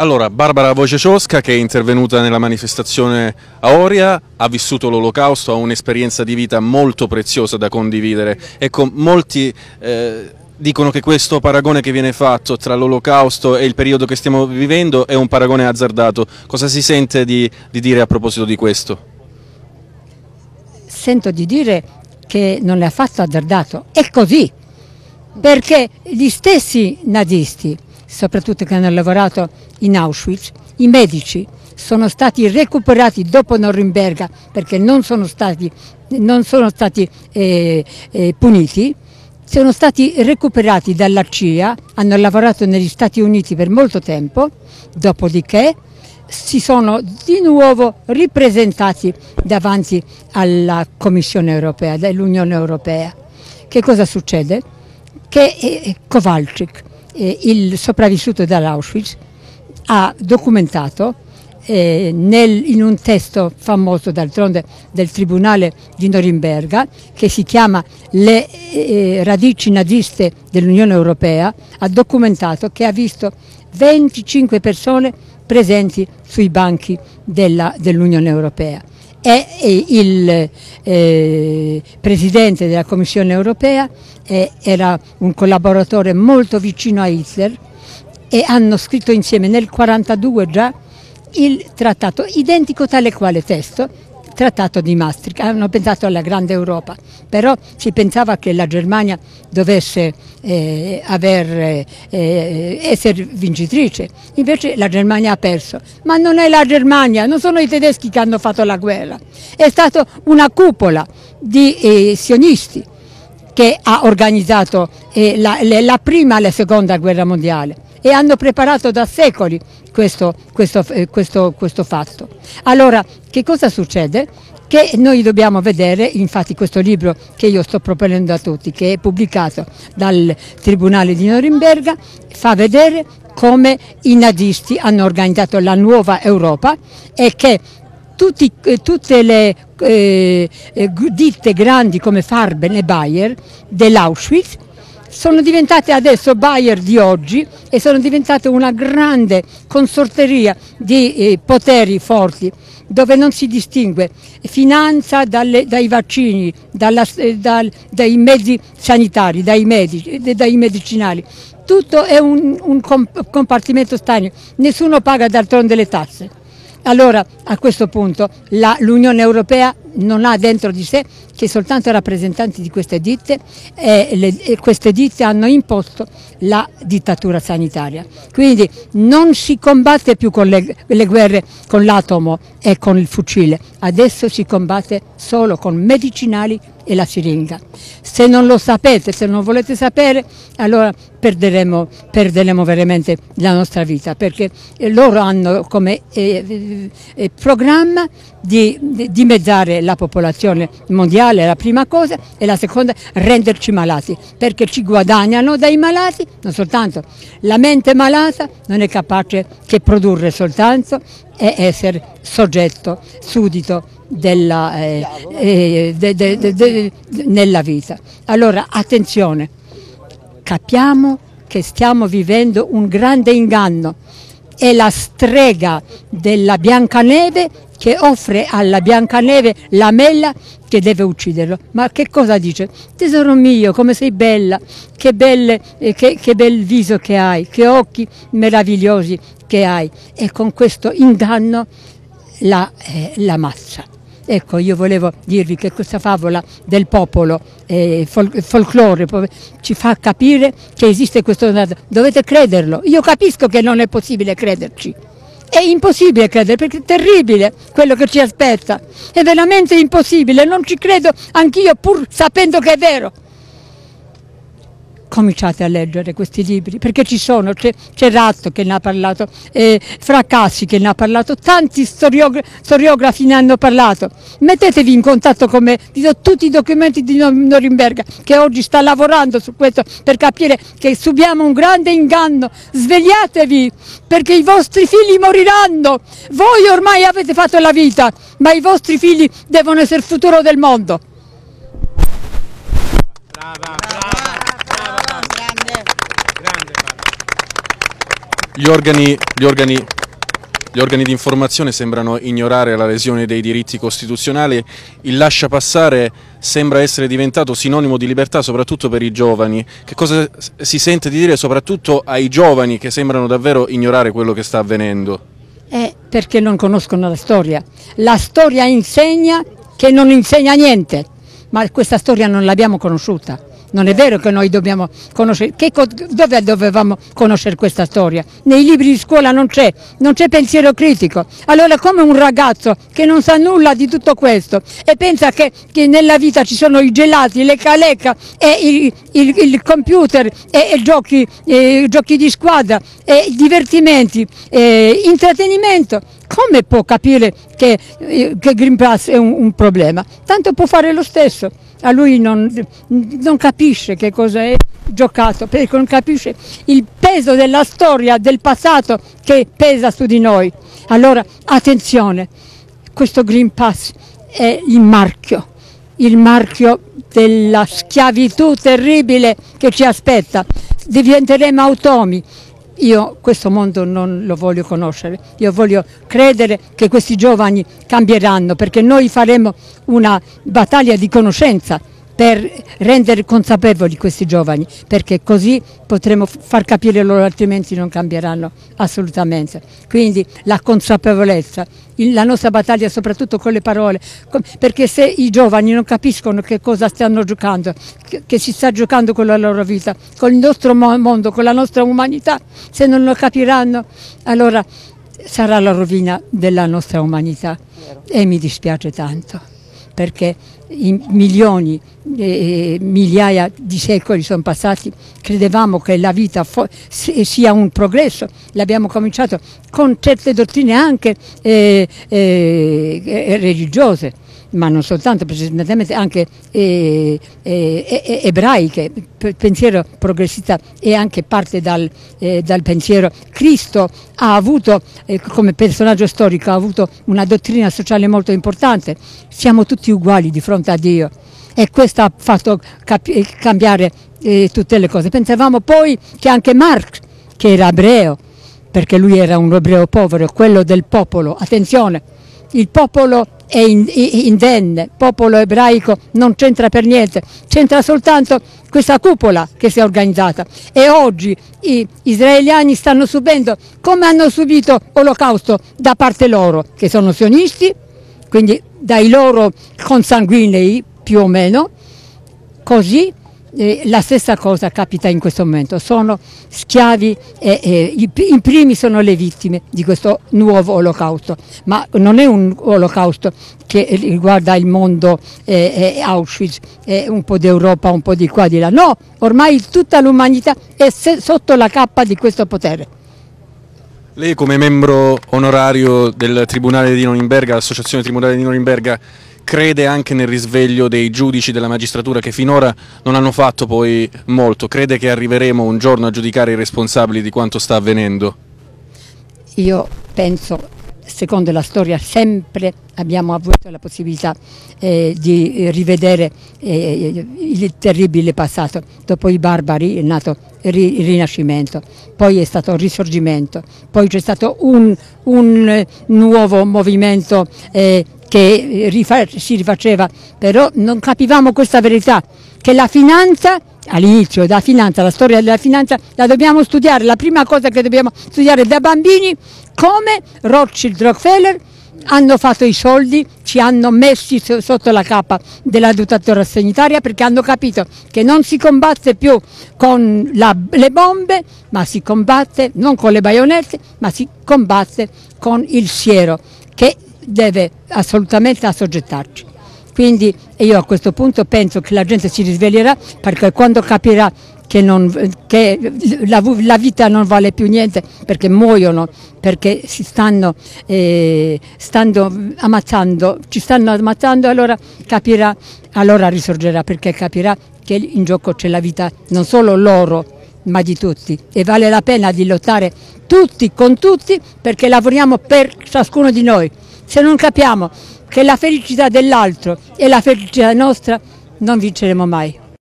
Allora, Barbara Wojciechowska, che è intervenuta nella manifestazione a Oria, ha vissuto l'olocausto, ha un'esperienza di vita molto preziosa da condividere. Ecco, molti eh, dicono che questo paragone che viene fatto tra l'olocausto e il periodo che stiamo vivendo è un paragone azzardato. Cosa si sente di, di dire a proposito di questo? Sento di dire che non è affatto azzardato, è così, perché gli stessi nazisti soprattutto che hanno lavorato in Auschwitz, i medici sono stati recuperati dopo Norimberga perché non sono stati, non sono stati eh, eh, puniti, sono stati recuperati dalla CIA, hanno lavorato negli Stati Uniti per molto tempo, dopodiché si sono di nuovo ripresentati davanti alla Commissione europea, dall'Unione Europea. Che cosa succede? Che eh, Kowalczyk, eh, il sopravvissuto dall'Auschwitz ha documentato eh, nel, in un testo famoso d'altronde del Tribunale di Norimberga che si chiama Le eh, radici naziste dell'Unione Europea, ha documentato che ha visto 25 persone presenti sui banchi dell'Unione Europea. È, il eh, Presidente della Commissione Europea eh, era un collaboratore molto vicino a Hitler e hanno scritto insieme nel 1942 già il trattato identico tale quale testo, trattato di Maastricht, hanno pensato alla grande Europa, però si pensava che la Germania dovesse eh, aver, eh, essere vincitrice, invece la Germania ha perso, ma non è la Germania, non sono i tedeschi che hanno fatto la guerra, è stata una cupola di eh, sionisti che ha organizzato eh, la, la, prima e la seconda guerra mondiale e hanno preparato da secoli questo, questo, eh, questo, questo fatto. Allora, che cosa succede? Che noi dobbiamo vedere, infatti questo libro che io sto proponendo a tutti, che è pubblicato dal Tribunale di Norimberga, fa vedere come i nazisti hanno organizzato la nuova Europa e che tutti, eh, tutte le eh, eh, ditte grandi come Farben e Bayer dell'Auschwitz sono diventate adesso Bayer di oggi e sono diventate una grande consorteria di eh, poteri forti dove non si distingue finanza dalle, dai vaccini, dalla, eh, dal, dai mezzi sanitari, dai, medici, dai medicinali. Tutto è un, un compartimento stagno, nessuno paga d'altronde le tasse. Allora a questo punto l'Unione Europea non ha dentro di sé che soltanto rappresentanti di queste ditte e, le, e queste ditte hanno imposto la dittatura sanitaria. Quindi non si combatte più con le, le guerre con l'atomo e con il fucile, adesso si combatte solo con medicinali e la siringa. Se non lo sapete, se non volete sapere, allora perderemo, perderemo veramente la nostra vita, perché loro hanno come eh, eh, programma di, di dimezzare la popolazione mondiale, la prima cosa, e la seconda renderci malati, perché ci guadagnano dai malati, non soltanto la mente malata non è capace che produrre soltanto e essere soggetto, suddito della, eh, eh, de, de, de, nella vita. Allora attenzione, capiamo che stiamo vivendo un grande inganno. È la strega della Biancaneve che offre alla Biancaneve la mela che deve ucciderlo. Ma che cosa dice? Tesoro mio, come sei bella, che, belle, eh, che, che bel viso che hai, che occhi meravigliosi che hai. E con questo inganno la, eh, la mazza. Ecco, io volevo dirvi che questa favola del popolo, eh, fol folklore, ci fa capire che esiste questo... Dovete crederlo. Io capisco che non è possibile crederci. È impossibile credere perché è terribile quello che ci aspetta. È veramente impossibile, non ci credo anch'io pur sapendo che è vero cominciate a leggere questi libri, perché ci sono, c'è, Ratto che ne ha parlato, eh, Fracassi che ne ha parlato, tanti storiogra- storiografi ne hanno parlato. Mettetevi in contatto con me, vi do tutti i documenti di Norimberga che oggi sta lavorando su questo per capire che subiamo un grande inganno. Svegliatevi perché i vostri figli moriranno. Voi ormai avete fatto la vita, ma i vostri figli devono essere il futuro del mondo. Brava, brava. Gli organi, gli organi gli organi di informazione sembrano ignorare la lesione dei diritti costituzionali, il lascia passare sembra essere diventato sinonimo di libertà soprattutto per i giovani. Che cosa si sente di dire soprattutto ai giovani che sembrano davvero ignorare quello che sta avvenendo? È perché non conoscono la storia. La storia insegna che non insegna niente, ma questa storia non l'abbiamo conosciuta. Non è vero che noi dobbiamo conoscere, che, dove dovevamo conoscere questa storia? Nei libri di scuola non c'è, non c'è pensiero critico. Allora come un ragazzo che non sa nulla di tutto questo e pensa che, che nella vita ci sono i gelati, le caleca e il, il, il computer e, e giochi, e giochi, di squadra e divertimenti, e intrattenimento, come può capire che, eh, che Green Pass è un, un problema? Tanto può fare lo stesso a lui non, non capisce che cosa è giocato, perché non capisce il peso della storia, del passato che pesa su di noi. Allora attenzione, questo Green Pass è il marchio, il marchio della schiavitù terribile che ci aspetta. Diventeremo automi, io questo mondo non lo voglio conoscere, io voglio credere che questi giovani cambieranno perché noi faremo una battaglia di conoscenza per rendere consapevoli questi giovani, perché così potremo far capire loro, altrimenti non cambieranno assolutamente. Quindi la consapevolezza, la nostra battaglia soprattutto con le parole, perché se i giovani non capiscono che cosa stanno giocando, che si sta giocando con la loro vita, con il nostro mondo, con la nostra umanità, se non lo capiranno, allora sarà la rovina della nostra umanità. E mi dispiace tanto perché milioni e migliaia di secoli sono passati, credevamo che la vita sia un progresso, l'abbiamo cominciato con certe dottrine anche eh, eh, religiose ma non soltanto, precedentemente anche eh, eh, ebraiche, pensiero progressista e anche parte dal, eh, dal pensiero. Cristo ha avuto, eh, come personaggio storico, ha avuto una dottrina sociale molto importante, siamo tutti uguali di fronte a Dio e questo ha fatto eh, cambiare eh, tutte le cose. Pensavamo poi che anche Marx, che era ebreo, perché lui era un ebreo povero, quello del popolo, attenzione, il popolo è indenne, popolo ebraico non c'entra per niente, c'entra soltanto questa cupola che si è organizzata. E oggi gli israeliani stanno subendo come hanno subito l'olocausto da parte loro, che sono sionisti, quindi dai loro consanguinei più o meno, così eh, la stessa cosa capita in questo momento, sono schiavi e, e in primi sono le vittime di questo nuovo olocausto, ma non è un olocausto che riguarda il mondo eh, eh, Auschwitz, un po' d'Europa, un po' di qua di là, no, ormai tutta l'umanità è sotto la cappa di questo potere. Lei come membro onorario del Tribunale di Norimberga, l'Associazione Tribunale di Norimberga, crede anche nel risveglio dei giudici della magistratura che finora non hanno fatto poi molto, crede che arriveremo un giorno a giudicare i responsabili di quanto sta avvenendo? Io penso, secondo la storia, sempre abbiamo avuto la possibilità eh, di rivedere eh, il terribile passato. Dopo i barbari è nato il Rinascimento, poi è stato il Risorgimento, poi c'è stato un, un nuovo movimento eh, che si rifaceva, però non capivamo questa verità, che la finanza, all'inizio della finanza, la storia della finanza, la dobbiamo studiare, la prima cosa che dobbiamo studiare da bambini, come Rothschild Rockefeller hanno fatto i soldi, ci hanno messi sotto la cappa della dotazione sanitaria perché hanno capito che non si combatte più con la, le bombe, ma si combatte non con le baionette, ma si combatte con il siero, che deve assolutamente assoggettarci. Quindi io a questo punto penso che la gente si risveglierà perché quando capirà che, non, che la, la, vita non vale più niente perché muoiono, perché si stanno, eh, stanno ammazzando, ci stanno ammazzando, allora capirà, allora risorgerà perché capirà che in gioco c'è la vita non solo loro ma di tutti e vale la pena di lottare tutti con tutti perché lavoriamo per ciascuno di noi. Se non capiamo che la felicità dell'altro è la felicità nostra, non vinceremo mai.